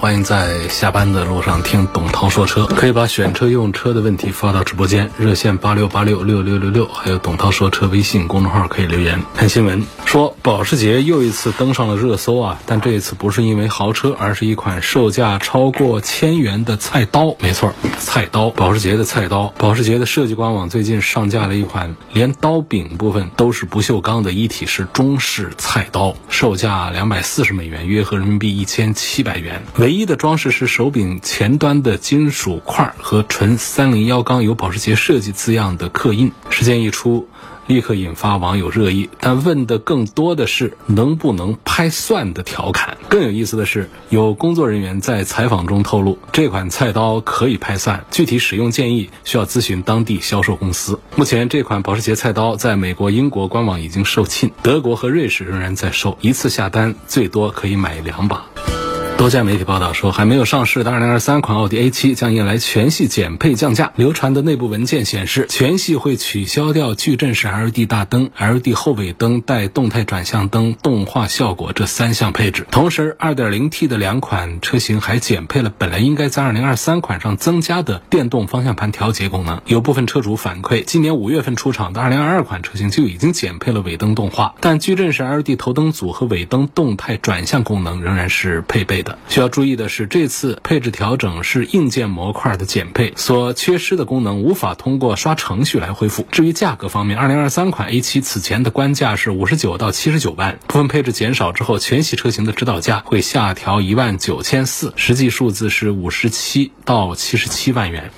欢迎在下班的路上听董涛说车。可以把选车用车的问题发到直播间，热线八六八六六六六六，还有董涛说车微信公众号可以留言。看新闻说，保时捷又一次登上了热搜啊，但这一次不是因为豪车，而是一款售价超过千元的菜刀。没错，菜刀，保时捷的菜刀。保时捷的设计官网最近上架了一款连刀柄部分都是不锈钢的一体式中式菜刀，售价两百四十美元，约合人民币一千七百元。唯一的装饰是手柄前端的金属块和纯三零幺钢有保时捷设计字样的刻印。事件一出。立刻引发网友热议，但问的更多的是能不能拍蒜的调侃。更有意思的是，有工作人员在采访中透露，这款菜刀可以拍蒜，具体使用建议需要咨询当地销售公司。目前，这款保时捷菜刀在美国、英国官网已经售罄，德国和瑞士仍然在售，一次下单最多可以买两把。多家媒体报道说，还没有上市的2023款奥迪 A7 将迎来全系减配降价。流传的内部文件显示，全系会取消掉矩阵式 LED 大灯、LED 后尾灯带动态转向灯动画效果这三项配置。同时，2.0T 的两款车型还减配了本来应该在2023款上增加的电动方向盘调节功能。有部分车主反馈，今年五月份出厂的2022款车型就已经减配了尾灯动画，但矩阵式 LED 头灯组和尾灯动态转向功能仍然是配备的。需要注意的是，这次配置调整是硬件模块的减配，所缺失的功能无法通过刷程序来恢复。至于价格方面，二零二三款 A7 此前的官价是五十九到七十九万，部分配置减少之后，全系车型的指导价会下调一万九千四，实际数字是五十七到七十七万元。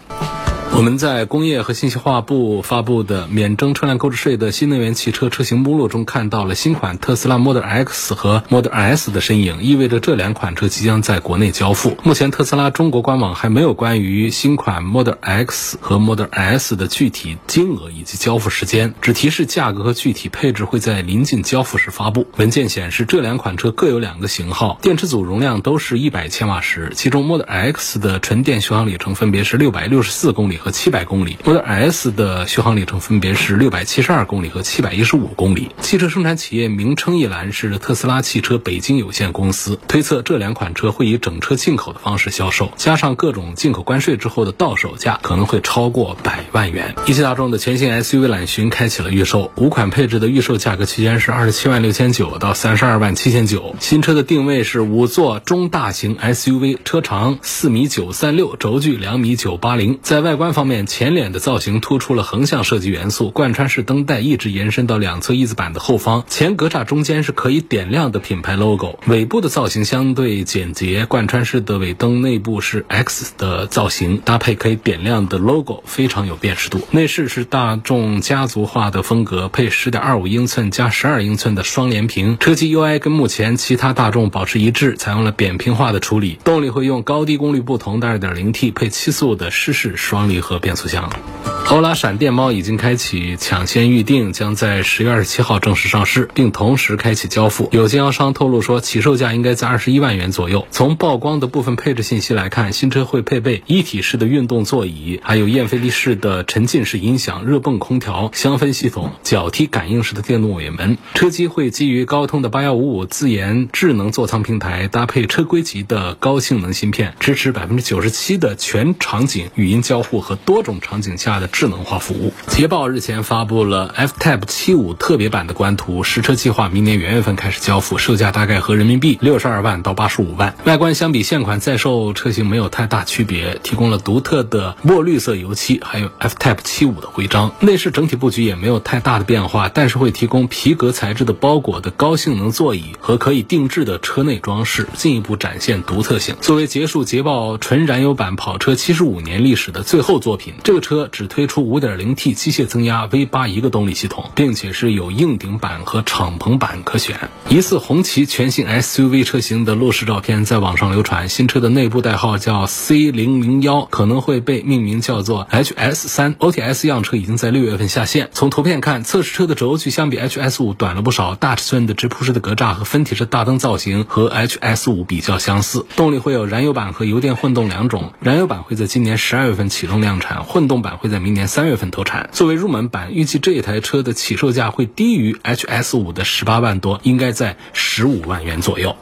我们在工业和信息化部发布的免征车辆购置税的新能源汽车车型目录中，看到了新款特斯拉 Model X 和 Model S 的身影，意味着这两款车即将在国内交付。目前，特斯拉中国官网还没有关于新款 Model X 和 Model S 的具体金额以及交付时间，只提示价格和具体配置会在临近交付时发布。文件显示，这两款车各有两个型号，电池组容量都是一百千瓦时，其中 Model X 的纯电续航里程分别是六百六十四公里。和七百公里，Model S 的续航里程分别是六百七十二公里和七百一十五公里。汽车生产企业名称一栏是特斯拉汽车北京有限公司，推测这两款车会以整车进口的方式销售，加上各种进口关税之后的到手价可能会超过百万元。一汽大众的全新 SUV 揽巡开启了预售，五款配置的预售价格区间是二十七万六千九到三十二万七千九。新车的定位是五座中大型 SUV，车长四米九三六，轴距两米九八零，在外观。方面，前脸的造型突出了横向设计元素，贯穿式灯带一直延伸到两侧翼子板的后方，前格栅中间是可以点亮的品牌 logo。尾部的造型相对简洁，贯穿式的尾灯内部是 X 的造型，搭配可以点亮的 logo，非常有辨识度。内饰是大众家族化的风格，配十点二五英寸加十二英寸的双联屏，车机 UI 跟目前其他大众保持一致，采用了扁平化的处理。动力会用高低功率不同的二点零 T 配七速的湿式双离。和变速箱。欧拉闪电猫已经开启抢先预定，将在十月二十七号正式上市，并同时开启交付。有经销商透露说，起售价应该在二十一万元左右。从曝光的部分配置信息来看，新车会配备一体式的运动座椅，还有燕飞利仕的沉浸式音响、热泵空调、香氛系统、脚踢感应式的电动尾门。车机会基于高通的八幺五五自研智能座舱平台，搭配车规级的高性能芯片，支持百分之九十七的全场景语音交互和多种场景下的。智能化服务。捷豹日前发布了 F-Type 七五特别版的官图，实车计划明年元月份开始交付，售价大概和人民币六十二万到八十五万。外观相比现款在售车型没有太大区别，提供了独特的墨绿色油漆，还有 F-Type 七五的徽章。内饰整体布局也没有太大的变化，但是会提供皮革材质的包裹的高性能座椅和可以定制的车内装饰，进一步展现独特性。作为结束捷豹纯燃油版跑车七十五年历史的最后后作品。这个车只推出 5.0T 机械增压 V8 一个动力系统，并且是有硬顶版和敞篷版可选。疑似红旗全新 SUV 车型的路试照片在网上流传，新车的内部代号叫 C001，可能会被命名叫做 HS3。OTS 样车已经在六月份下线。从图片看，测试车的轴距相比 HS5 短了不少，大尺寸的直瀑式的格栅和分体式大灯造型和 HS5 比较相似。动力会有燃油版和油电混动两种，燃油版会在今年十二月份启动量产，混动版会在明年三月份投产。作为入门版，预计这一台车的起售价会低于 HS 五的十八万多，应该在十五万元左右。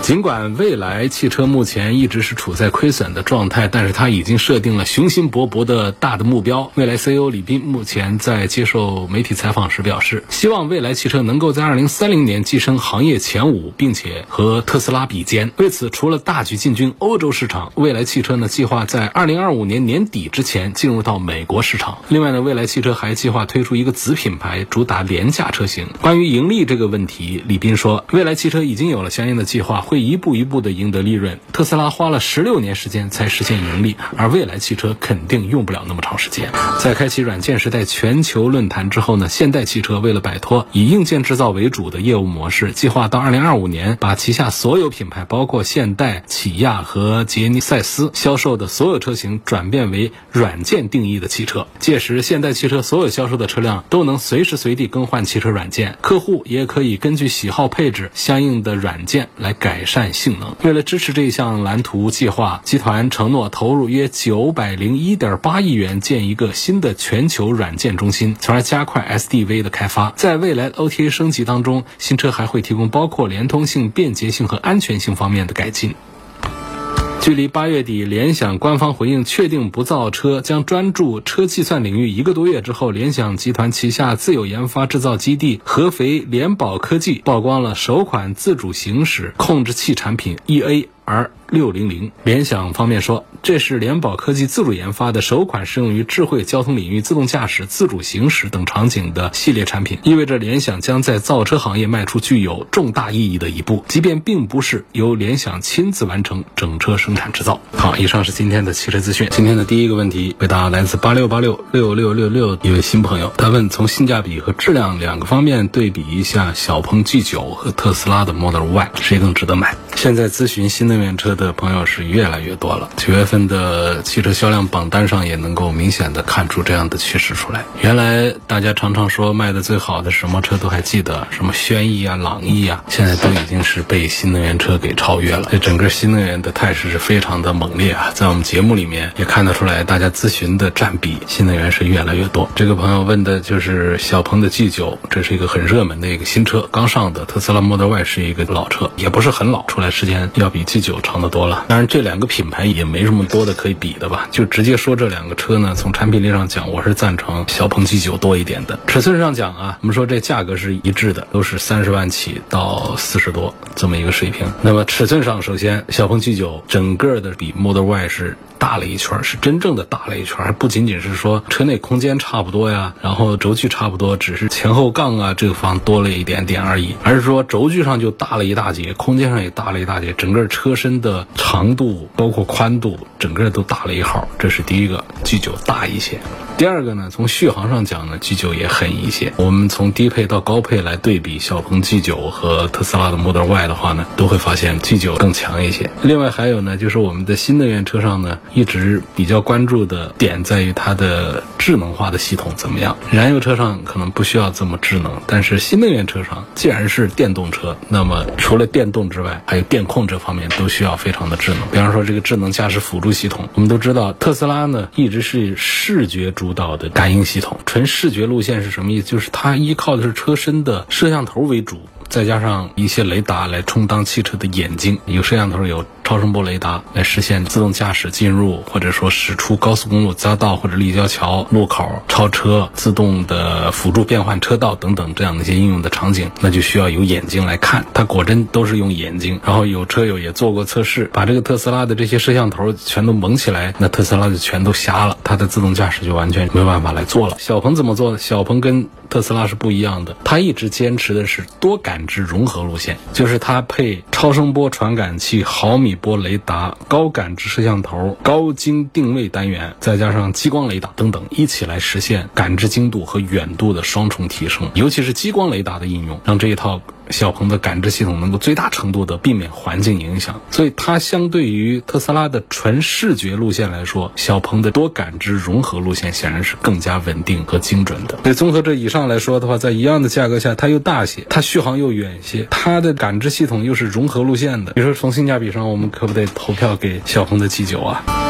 尽管蔚来汽车目前一直是处在亏损的状态，但是它已经设定了雄心勃勃的大的目标。蔚来 CEO 李斌目前在接受媒体采访时表示，希望蔚来汽车能够在2030年跻身行业前五，并且和特斯拉比肩。为此，除了大举进军欧洲市场，蔚来汽车呢计划在2025年年底之前进入到美国市场。另外呢，蔚来汽车还计划推出一个子品牌，主打廉价车型。关于盈利这个问题，李斌说，蔚来汽车已经有了相应的计计划。会一步一步的赢得利润。特斯拉花了十六年时间才实现盈利，而未来汽车肯定用不了那么长时间。在开启软件时代全球论坛之后呢，现代汽车为了摆脱以硬件制造为主的业务模式，计划到二零二五年把旗下所有品牌，包括现代、起亚和杰尼赛斯销售的所有车型转变为软件定义的汽车。届时，现代汽车所有销售的车辆都能随时随地更换汽车软件，客户也可以根据喜好配置相应的软件来改。善性能。为了支持这一项蓝图计划，集团承诺投入约九百零一点八亿元建一个新的全球软件中心，从而加快 SDV 的开发。在未来 OTA 升级当中，新车还会提供包括连通性、便捷性和安全性方面的改进。距离八月底，联想官方回应确定不造车，将专注车计算领域一个多月之后，联想集团旗下自有研发制造基地合肥联宝科技曝光了首款自主行驶控制器产品 EA。而六零零，联想方面说，这是联宝科技自主研发的首款适用于智慧交通领域、自动驾驶、自主行驶等场景的系列产品，意味着联想将在造车行业迈出具有重大意义的一步，即便并不是由联想亲自完成整车生产制造。好，以上是今天的汽车资讯。今天的第一个问题回答来自八六八六六六六六一位新朋友，他问：从性价比和质量两个方面对比一下，小鹏 G 九和特斯拉的 Model Y 谁更值得买？现在咨询新能源车的朋友是越来越多了。九月份的汽车销量榜单上也能够明显的看出这样的趋势出来。原来大家常常说卖的最好的什么车都还记得，什么轩逸啊、朗逸啊，现在都已经是被新能源车给超越了。这整个新能源的态势是非常的猛烈啊！在我们节目里面也看得出来，大家咨询的占比新能源是越来越多。这个朋友问的就是小鹏的 G9，这是一个很热门的一个新车，刚上的。特斯拉 Model Y 是一个老车，也不是很老，出来。时间要比 G9 长得多了，当然这两个品牌也没什么多的可以比的吧，就直接说这两个车呢，从产品力上讲，我是赞成小鹏 G9 多一点的。尺寸上讲啊，我们说这价格是一致的，都是三十万起到四十多这么一个水平。那么尺寸上，首先小鹏 G9 整个的比 Model Y 是。大了一圈，是真正的大了一圈，还不仅仅是说车内空间差不多呀，然后轴距差不多，只是前后杠啊这个方多了一点点而已，而是说轴距上就大了一大截，空间上也大了一大截，整个车身的长度包括宽度，整个都大了一号，这是第一个，G9 大一些。第二个呢，从续航上讲呢，G9 也狠一些。我们从低配到高配来对比小鹏 G9 和特斯拉的 Model Y 的话呢，都会发现 G9 更强一些。另外还有呢，就是我们的新能源车上呢，一直比较关注的点在于它的智能化的系统怎么样。燃油车上可能不需要这么智能，但是新能源车上，既然是电动车，那么除了电动之外，还有电控这方面都需要非常的智能。比方说这个智能驾驶辅助系统，我们都知道特斯拉呢一直是视觉主。导的感应系统，纯视觉路线是什么意思？就是它依靠的是车身的摄像头为主，再加上一些雷达来充当汽车的眼睛，有摄像头有。超声波雷达来实现自动驾驶进入，或者说驶出高速公路匝道或者立交桥路口超车，自动的辅助变换车道等等这样的一些应用的场景，那就需要有眼睛来看。它果真都是用眼睛。然后有车友也做过测试，把这个特斯拉的这些摄像头全都蒙起来，那特斯拉就全都瞎了，它的自动驾驶就完全没办法来做了。小鹏怎么做的？小鹏跟特斯拉是不一样的，它一直坚持的是多感知融合路线，就是它配超声波传感器毫米。波雷达、高感知摄像头、高精定位单元，再加上激光雷达等等，一起来实现感知精度和远度的双重提升。尤其是激光雷达的应用，让这一套。小鹏的感知系统能够最大程度的避免环境影响，所以它相对于特斯拉的纯视觉路线来说，小鹏的多感知融合路线显然是更加稳定和精准的。所以综合这以上来说的话，在一样的价格下，它又大些，它续航又远些，它的感知系统又是融合路线的。你说从性价比上，我们可不得投票给小鹏的 G9 啊？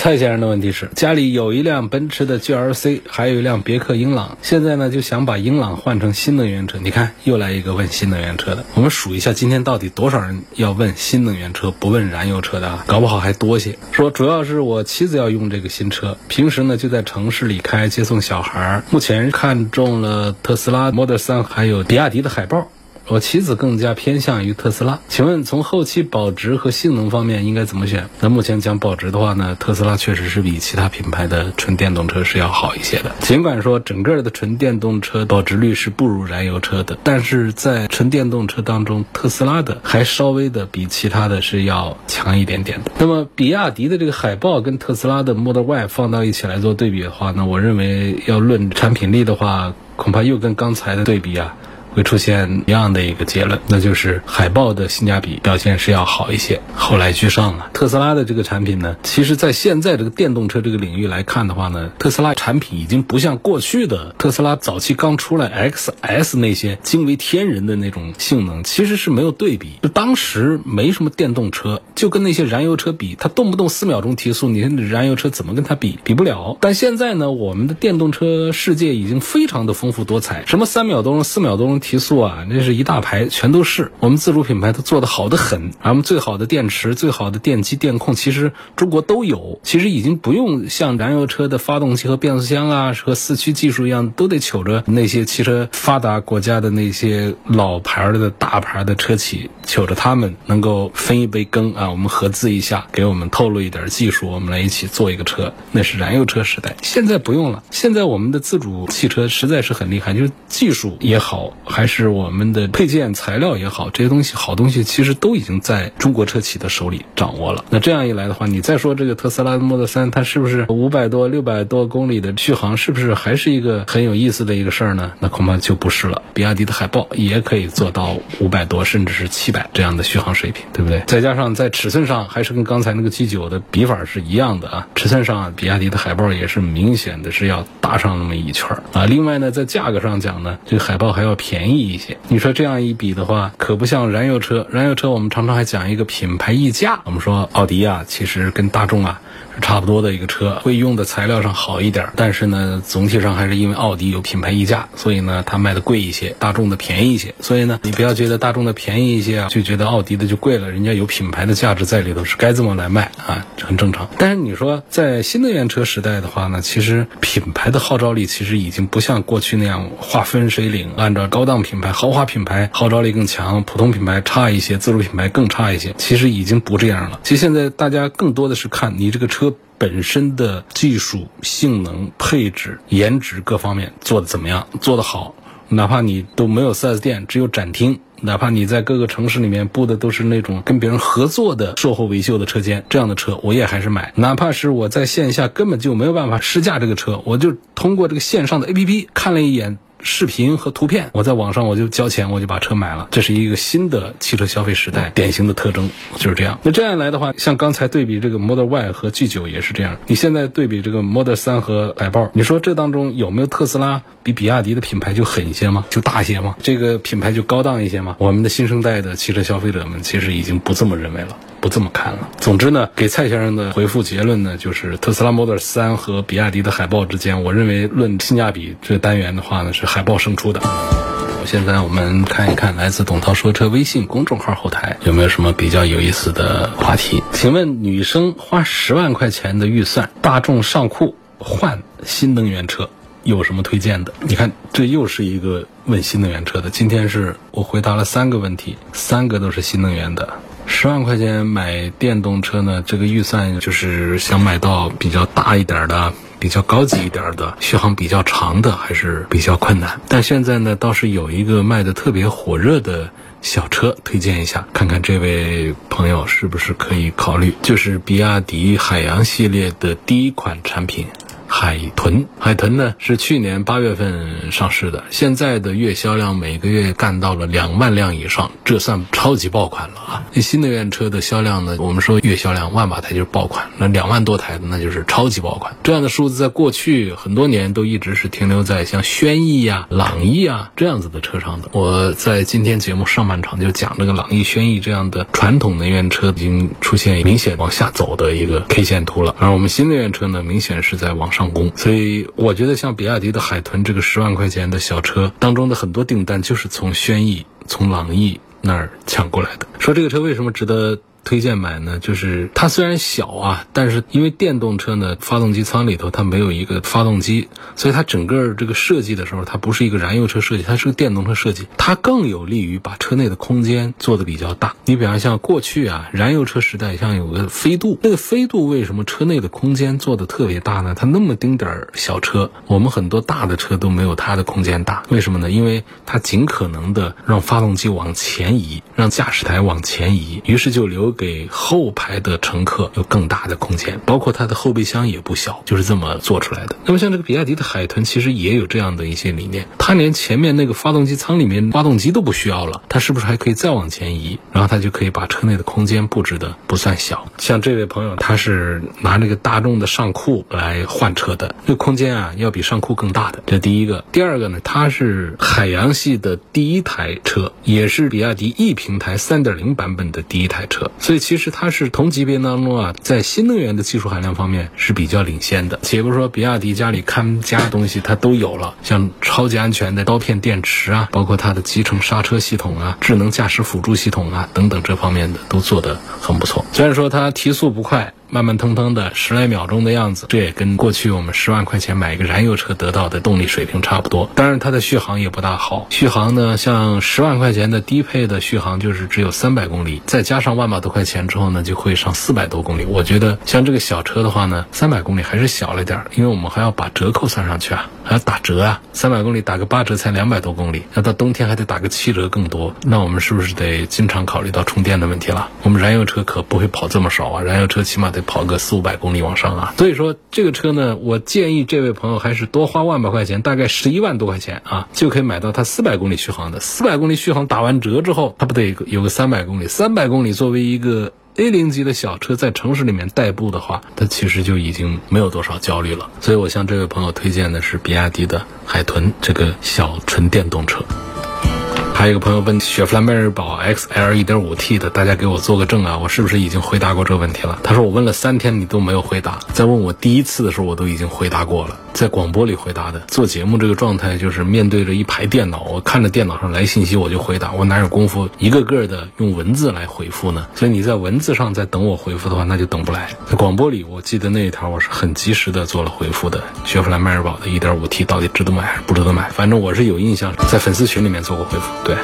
蔡先生的问题是：家里有一辆奔驰的 GLC，还有一辆别克英朗，现在呢就想把英朗换成新能源车。你看，又来一个问新能源车的。我们数一下，今天到底多少人要问新能源车，不问燃油车的啊？搞不好还多些。说主要是我妻子要用这个新车，平时呢就在城市里开，接送小孩。目前看中了特斯拉 Model 3，还有比亚迪的海豹。我妻子更加偏向于特斯拉，请问从后期保值和性能方面应该怎么选？那目前讲保值的话呢，特斯拉确实是比其他品牌的纯电动车是要好一些的。尽管说整个的纯电动车保值率是不如燃油车的，但是在纯电动车当中，特斯拉的还稍微的比其他的是要强一点点的。那么比亚迪的这个海豹跟特斯拉的 Model Y 放到一起来做对比的话呢，我认为要论产品力的话，恐怕又跟刚才的对比啊。会出现一样的一个结论，那就是海豹的性价比表现是要好一些，后来居上了。特斯拉的这个产品呢，其实在现在这个电动车这个领域来看的话呢，特斯拉产品已经不像过去的特斯拉早期刚出来 XS 那些惊为天人的那种性能，其实是没有对比。就当时没什么电动车，就跟那些燃油车比，它动不动四秒钟提速，你燃油车怎么跟它比？比不了。但现在呢，我们的电动车世界已经非常的丰富多彩，什么三秒钟、四秒钟。提速啊，那是一大排，全都是我们自主品牌，都做的好的很。咱们最好的电池、最好的电机、电控，其实中国都有。其实已经不用像燃油车的发动机和变速箱啊，和四驱技术一样，都得求着那些汽车发达国家的那些老牌的大牌的车企，求着他们能够分一杯羹啊。我们合资一下，给我们透露一点技术，我们来一起做一个车。那是燃油车时代，现在不用了。现在我们的自主汽车实在是很厉害，就是技术也好。还是我们的配件材料也好，这些东西好东西其实都已经在中国车企的手里掌握了。那这样一来的话，你再说这个特斯拉的 Model 3，它是不是五百多、六百多公里的续航，是不是还是一个很有意思的一个事儿呢？那恐怕就不是了。比亚迪的海豹也可以做到五百多，甚至是七百这样的续航水平，对不对？再加上在尺寸上，还是跟刚才那个 G9 的比法是一样的啊。尺寸上，比亚迪的海豹也是明显的是要大上那么一圈儿啊。另外呢，在价格上讲呢，这个海豹还要便宜。便宜一些，你说这样一比的话，可不像燃油车。燃油车我们常常还讲一个品牌溢价。我们说奥迪啊，其实跟大众啊是。差不多的一个车，会用的材料上好一点，但是呢，总体上还是因为奥迪有品牌溢价，所以呢，它卖的贵一些，大众的便宜一些。所以呢，你不要觉得大众的便宜一些啊，就觉得奥迪的就贵了，人家有品牌的价值在里头，是该这么来卖啊，很正常。但是你说在新能源车时代的话呢，其实品牌的号召力其实已经不像过去那样划分水岭，按照高档品牌、豪华品牌号召力更强，普通品牌差一些，自主品牌更差一些，其实已经不这样了。其实现在大家更多的是看你这个车。本身的技术、性能、配置、颜值各方面做的怎么样？做得好，哪怕你都没有 4S 店，只有展厅，哪怕你在各个城市里面布的都是那种跟别人合作的售后维修的车间，这样的车我也还是买。哪怕是我在线下根本就没有办法试驾这个车，我就通过这个线上的 APP 看了一眼。视频和图片，我在网上我就交钱，我就把车买了。这是一个新的汽车消费时代典型的特征，就是这样。那这样来的话，像刚才对比这个 Model Y 和 G 九也是这样。你现在对比这个 Model 三和海豹，你说这当中有没有特斯拉比比亚迪的品牌就狠一些吗？就大一些吗？这个品牌就高档一些吗？我们的新生代的汽车消费者们其实已经不这么认为了。不这么看了。总之呢，给蔡先生的回复结论呢，就是特斯拉 Model 3和比亚迪的海豹之间，我认为论性价比这单元的话呢，是海豹胜出的。现在我们看一看来自董涛说车微信公众号后台有没有什么比较有意思的话题。请问女生花十万块钱的预算，大众尚酷换新能源车有什么推荐的？你看，这又是一个问新能源车的。今天是我回答了三个问题，三个都是新能源的。十万块钱买电动车呢？这个预算就是想买到比较大一点的、比较高级一点的、续航比较长的，还是比较困难。但现在呢，倒是有一个卖的特别火热的小车推荐一下，看看这位朋友是不是可以考虑，就是比亚迪海洋系列的第一款产品。海豚，海豚呢是去年八月份上市的，现在的月销量每个月干到了两万辆以上，这算超级爆款了啊！新能源车的销量呢，我们说月销量万把台就是爆款，那两万多台的那就是超级爆款。这样的数字在过去很多年都一直是停留在像轩逸呀、朗逸啊这样子的车上的。我在今天节目上半场就讲这个朗逸、轩逸这样的传统能源车已经出现明显往下走的一个 K 线图了，而我们新能源车呢，明显是在往上。上攻，所以我觉得像比亚迪的海豚这个十万块钱的小车当中的很多订单，就是从轩逸、从朗逸那儿抢过来的。说这个车为什么值得？推荐买呢，就是它虽然小啊，但是因为电动车呢，发动机舱里头它没有一个发动机，所以它整个这个设计的时候，它不是一个燃油车设计，它是个电动车设计，它更有利于把车内的空间做的比较大。你比方像过去啊，燃油车时代像有个飞度，那个飞度为什么车内的空间做的特别大呢？它那么丁点儿小车，我们很多大的车都没有它的空间大，为什么呢？因为它尽可能的让发动机往前移，让驾驶台往前移，于是就留。给后排的乘客有更大的空间，包括它的后备箱也不小，就是这么做出来的。那么像这个比亚迪的海豚，其实也有这样的一些理念，它连前面那个发动机舱里面发动机都不需要了，它是不是还可以再往前移？然后它就可以把车内的空间布置的不算小。像这位朋友，他是拿那个大众的尚酷来换车的，这空间啊要比尚酷更大的。这第一个，第二个呢，它是海洋系的第一台车，也是比亚迪 E 平台3.0版本的第一台车。所以其实它是同级别当中啊，在新能源的技术含量方面是比较领先的。且不说比亚迪家里看家东西它都有了，像超级安全的刀片电池啊，包括它的集成刹车系统啊、智能驾驶辅助系统啊等等这方面的都做得很不错。虽然说它提速不快。慢慢腾腾的十来秒钟的样子，这也跟过去我们十万块钱买一个燃油车得到的动力水平差不多。当然，它的续航也不大好。续航呢，像十万块钱的低配的续航就是只有三百公里，再加上万把多块钱之后呢，就会上四百多公里。我觉得像这个小车的话呢，三百公里还是小了点，因为我们还要把折扣算上去啊，还要打折啊。三百公里打个八折才两百多公里，那到冬天还得打个七折更多。那我们是不是得经常考虑到充电的问题了？我们燃油车可不会跑这么少啊，燃油车起码得。跑个四五百公里往上啊，所以说这个车呢，我建议这位朋友还是多花万把块钱，大概十一万多块钱啊，就可以买到它四百公里续航的。四百公里续航打完折之后，它不得有个三百公里？三百公里作为一个 A 零级的小车，在城市里面代步的话，它其实就已经没有多少焦虑了。所以我向这位朋友推荐的是比亚迪的海豚这个小纯电动车。还有一个朋友问雪佛兰迈锐宝 XL 1.5T 的，大家给我做个证啊，我是不是已经回答过这个问题了？他说我问了三天你都没有回答，在问我第一次的时候我都已经回答过了，在广播里回答的。做节目这个状态就是面对着一排电脑，我看着电脑上来信息我就回答，我哪有功夫一个个的用文字来回复呢？所以你在文字上在等我回复的话，那就等不来。在广播里，我记得那一条我是很及时的做了回复的。雪佛兰迈锐宝的 1.5T 到底值得买还是不值得买？反正我是有印象，在粉丝群里面做过回复。对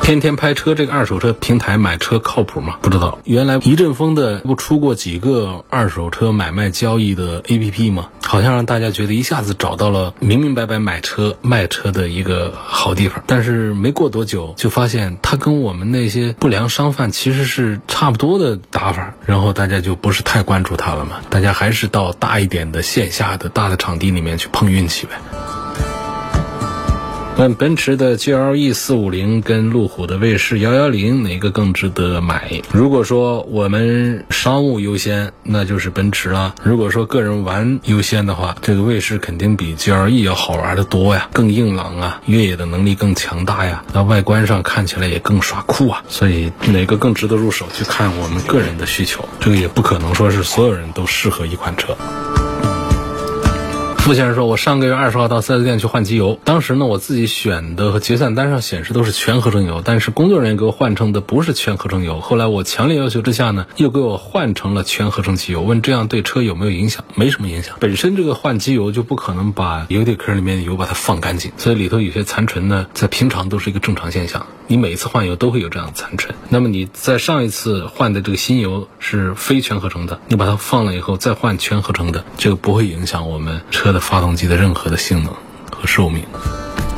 天天拍车这个二手车平台买车靠谱吗？不知道。原来一阵风的不出过几个二手车买卖交易的 APP 吗？好像让大家觉得一下子找到了明明白白买车卖车的一个好地方。但是没过多久就发现它跟我们那些不良商贩其实是差不多的打法，然后大家就不是太关注它了嘛。大家还是到大一点的线下的大的场地里面去碰运气呗。问奔驰的 GLE 四五零跟路虎的卫士幺幺零哪个更值得买？如果说我们商务优先，那就是奔驰了；如果说个人玩优先的话，这个卫士肯定比 GLE 要好玩的多呀，更硬朗啊，越野的能力更强大呀，那外观上看起来也更耍酷啊。所以哪个更值得入手，就看我们个人的需求。这个也不可能说是所有人都适合一款车。付先生说：“我上个月二十号到四 S 店去换机油，当时呢，我自己选的和结算单上显示都是全合成油，但是工作人员给我换成的不是全合成油。后来我强烈要求之下呢，又给我换成了全合成机油。问这样对车有没有影响？没什么影响。本身这个换机油就不可能把油底壳里面的油把它放干净，所以里头有些残存呢，在平常都是一个正常现象。你每一次换油都会有这样的残存。那么你在上一次换的这个新油是非全合成的，你把它放了以后再换全合成的，这个不会影响我们车。”的发动机的任何的性能和寿命。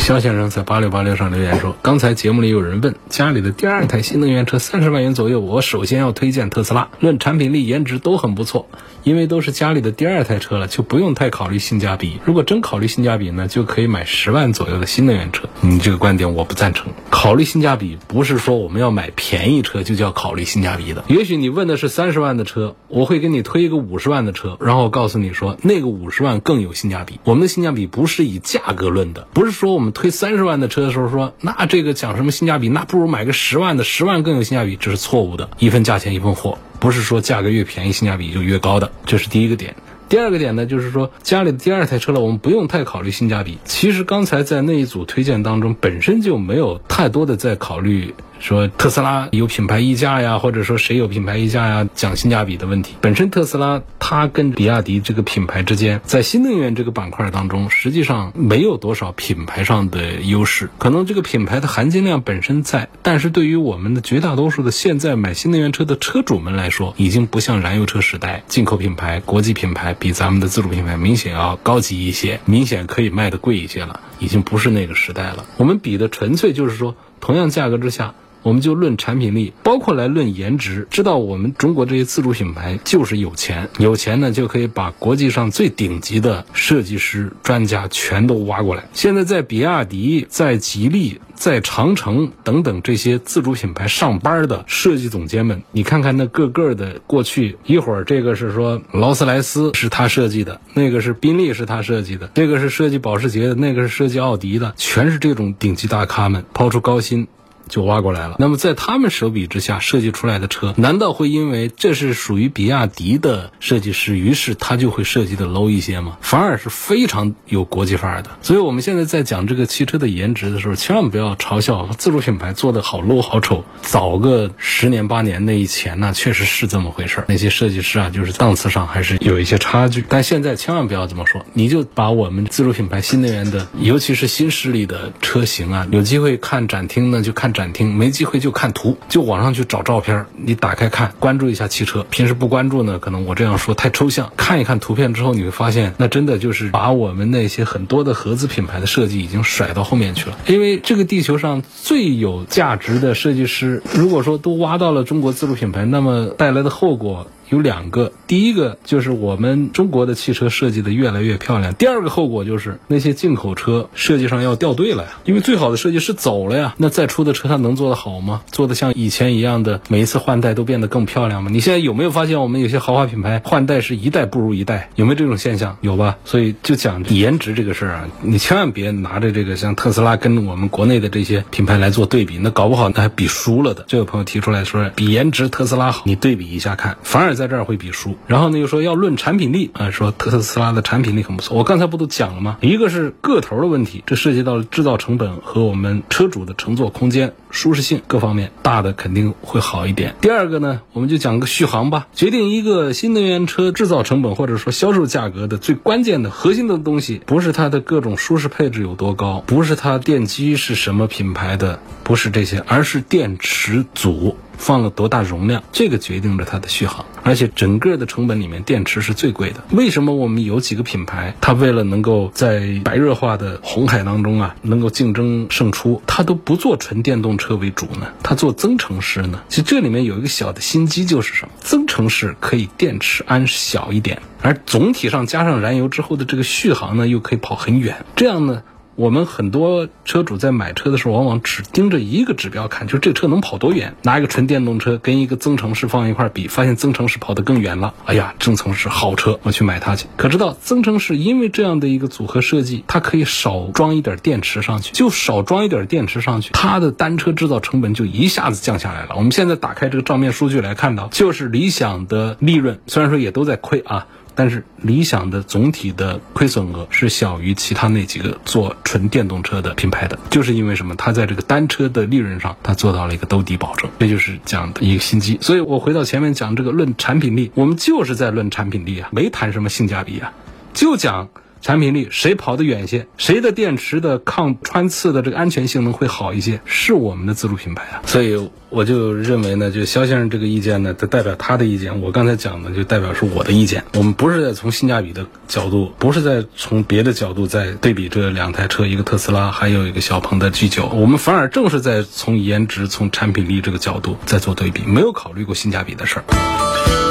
肖先生在八六八六上留言说，刚才节目里有人问家里的第二台新能源车三十万元左右，我首先要推荐特斯拉，论产品力、颜值都很不错，因为都是家里的第二台车了，就不用太考虑性价比。如果真考虑性价比呢，就可以买十万左右的新能源车。你这个观点我不赞成，考虑性价比不是说我们要买便宜车就叫考虑性价比的。也许你问的是三十万的车，我会给你推一个五十万的车，然后告诉你说那个五十万更有性价比。我们的性价比不是以价格论的，不是说我们。推三十万的车的时候说，那这个讲什么性价比？那不如买个十万的，十万更有性价比，这是错误的。一分价钱一分货，不是说价格越便宜性价比就越高的，这是第一个点。第二个点呢，就是说家里的第二台车了，我们不用太考虑性价比。其实刚才在那一组推荐当中，本身就没有太多的在考虑。说特斯拉有品牌溢价呀，或者说谁有品牌溢价呀，讲性价比的问题。本身特斯拉它跟比亚迪这个品牌之间，在新能源这个板块当中，实际上没有多少品牌上的优势。可能这个品牌的含金量本身在，但是对于我们的绝大多数的现在买新能源车的车主们来说，已经不像燃油车时代，进口品牌、国际品牌比咱们的自主品牌明显要高级一些，明显可以卖的贵一些了，已经不是那个时代了。我们比的纯粹就是说，同样价格之下。我们就论产品力，包括来论颜值，知道我们中国这些自主品牌就是有钱，有钱呢就可以把国际上最顶级的设计师、专家全都挖过来。现在在比亚迪、在吉利、在长城等等这些自主品牌上班的设计总监们，你看看那个个的过去，一会儿这个是说劳斯莱斯是他设计的，那个是宾利是他设计的，这个是设计保时捷的，那个是设计奥迪的，全是这种顶级大咖们抛出高薪。就挖过来了。那么在他们手笔之下设计出来的车，难道会因为这是属于比亚迪的设计师，于是他就会设计的 low 一些吗？反而是非常有国际范儿的。所以我们现在在讲这个汽车的颜值的时候，千万不要嘲笑自主品牌做的好 low 好丑。早个十年八年那以前呢，确实是这么回事儿。那些设计师啊，就是档次上还是有一些差距。但现在千万不要这么说，你就把我们自主品牌新能源的，尤其是新势力的车型啊，有机会看展厅呢，就看。展厅没机会就看图，就网上去找照片。你打开看，关注一下汽车。平时不关注呢，可能我这样说太抽象。看一看图片之后，你会发现，那真的就是把我们那些很多的合资品牌的设计已经甩到后面去了。因为这个地球上最有价值的设计师，如果说都挖到了中国自主品牌，那么带来的后果。有两个，第一个就是我们中国的汽车设计的越来越漂亮。第二个后果就是那些进口车设计上要掉队了呀，因为最好的设计师走了呀。那再出的车它能做得好吗？做的像以前一样的每一次换代都变得更漂亮吗？你现在有没有发现我们有些豪华品牌换代是一代不如一代？有没有这种现象？有吧？所以就讲颜值这个事儿啊，你千万别拿着这个像特斯拉跟我们国内的这些品牌来做对比，那搞不好那还比输了的。这位朋友提出来说比颜值特斯拉好，你对比一下看，反而。在在这儿会比输，然后呢又说要论产品力啊，说特斯拉的产品力很不错。我刚才不都讲了吗？一个是个头的问题，这涉及到了制造成本和我们车主的乘坐空间、舒适性各方面，大的肯定会好一点。第二个呢，我们就讲个续航吧。决定一个新能源车制造成本或者说销售价格的最关键的核心的东西，不是它的各种舒适配置有多高，不是它电机是什么品牌的，不是这些，而是电池组。放了多大容量，这个决定着它的续航，而且整个的成本里面，电池是最贵的。为什么我们有几个品牌，它为了能够在白热化的红海当中啊，能够竞争胜出，它都不做纯电动车为主呢？它做增程式呢？其实这里面有一个小的心机，就是什么？增程式可以电池安小一点，而总体上加上燃油之后的这个续航呢，又可以跑很远。这样呢？我们很多车主在买车的时候，往往只盯着一个指标看，就是这车能跑多远。拿一个纯电动车跟一个增程式放一块比，发现增程式跑得更远了。哎呀，增程式好车，我去买它去。可知道增程式因为这样的一个组合设计，它可以少装一点电池上去，就少装一点电池上去，它的单车制造成本就一下子降下来了。我们现在打开这个账面数据来看到，就是理想的利润，虽然说也都在亏啊。但是理想的总体的亏损额是小于其他那几个做纯电动车的品牌的，就是因为什么？它在这个单车的利润上，它做到了一个兜底保证，这就是讲的一个心机。所以我回到前面讲这个论产品力，我们就是在论产品力啊，没谈什么性价比啊，就讲产品力，谁跑得远些，谁的电池的抗穿刺的这个安全性能会好一些，是我们的自主品牌啊。所以我就认为呢，就肖先生这个意见呢，它代表他的意见，我刚才讲的就代表是我的意见。我们不是在从性价比的角度，不是在从别的角度在对比这两台车，一个特斯拉，还有一个小鹏的 G9，我们反而正是在从颜值、从产品力这个角度在做对比，没有考虑过性价比的事儿。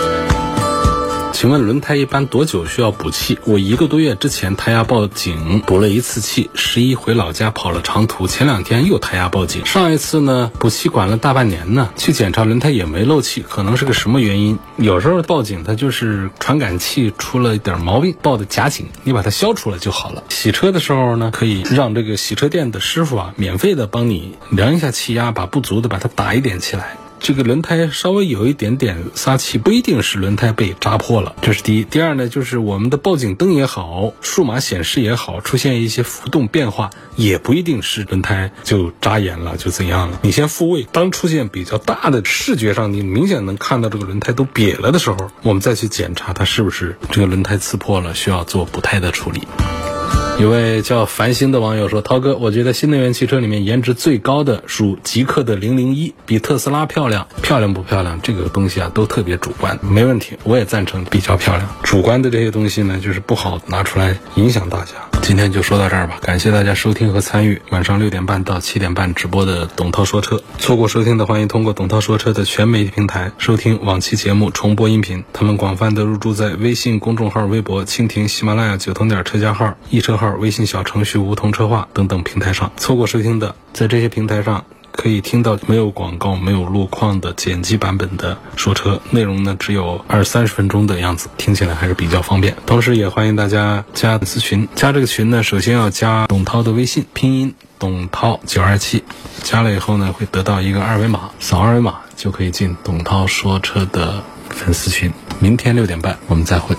请问轮胎一般多久需要补气？我一个多月之前胎压报警，补了一次气。十一回老家跑了长途，前两天又胎压报警。上一次呢补气管了大半年呢，去检查轮胎也没漏气，可能是个什么原因？有时候报警它就是传感器出了一点毛病，报的假警，你把它消除了就好了。洗车的时候呢，可以让这个洗车店的师傅啊，免费的帮你量一下气压，把不足的把它打一点起来。这个轮胎稍微有一点点撒气，不一定是轮胎被扎破了，这是第一。第二呢，就是我们的报警灯也好，数码显示也好，出现一些浮动变化，也不一定是轮胎就扎眼了，就怎样了。你先复位，当出现比较大的视觉上，你明显能看到这个轮胎都瘪了的时候，我们再去检查它是不是这个轮胎刺破了，需要做补胎的处理。有位叫繁星的网友说：“涛哥，我觉得新能源汽车里面颜值最高的属极客的零零一，比特斯拉漂亮。漂亮不漂亮？这个东西啊，都特别主观。没问题，我也赞成比较漂亮。主观的这些东西呢，就是不好拿出来影响大家。今天就说到这儿吧，感谢大家收听和参与晚上六点半到七点半直播的董涛说车。错过收听的，欢迎通过董涛说车的全媒体平台收听往期节目重播音频。他们广泛的入驻在微信公众号、微博、蜻蜓、喜马拉雅、九通点车家号、易车号。”微信小程序梧桐车话等等平台上错过收听的，在这些平台上可以听到没有广告、没有路况的剪辑版本的说车内容呢，只有二三十分钟的样子，听起来还是比较方便。同时也欢迎大家加粉丝群，加这个群呢，首先要加董涛的微信拼音董涛九二七，加了以后呢，会得到一个二维码，扫二维码就可以进董涛说车的粉丝群。明天六点半我们再会。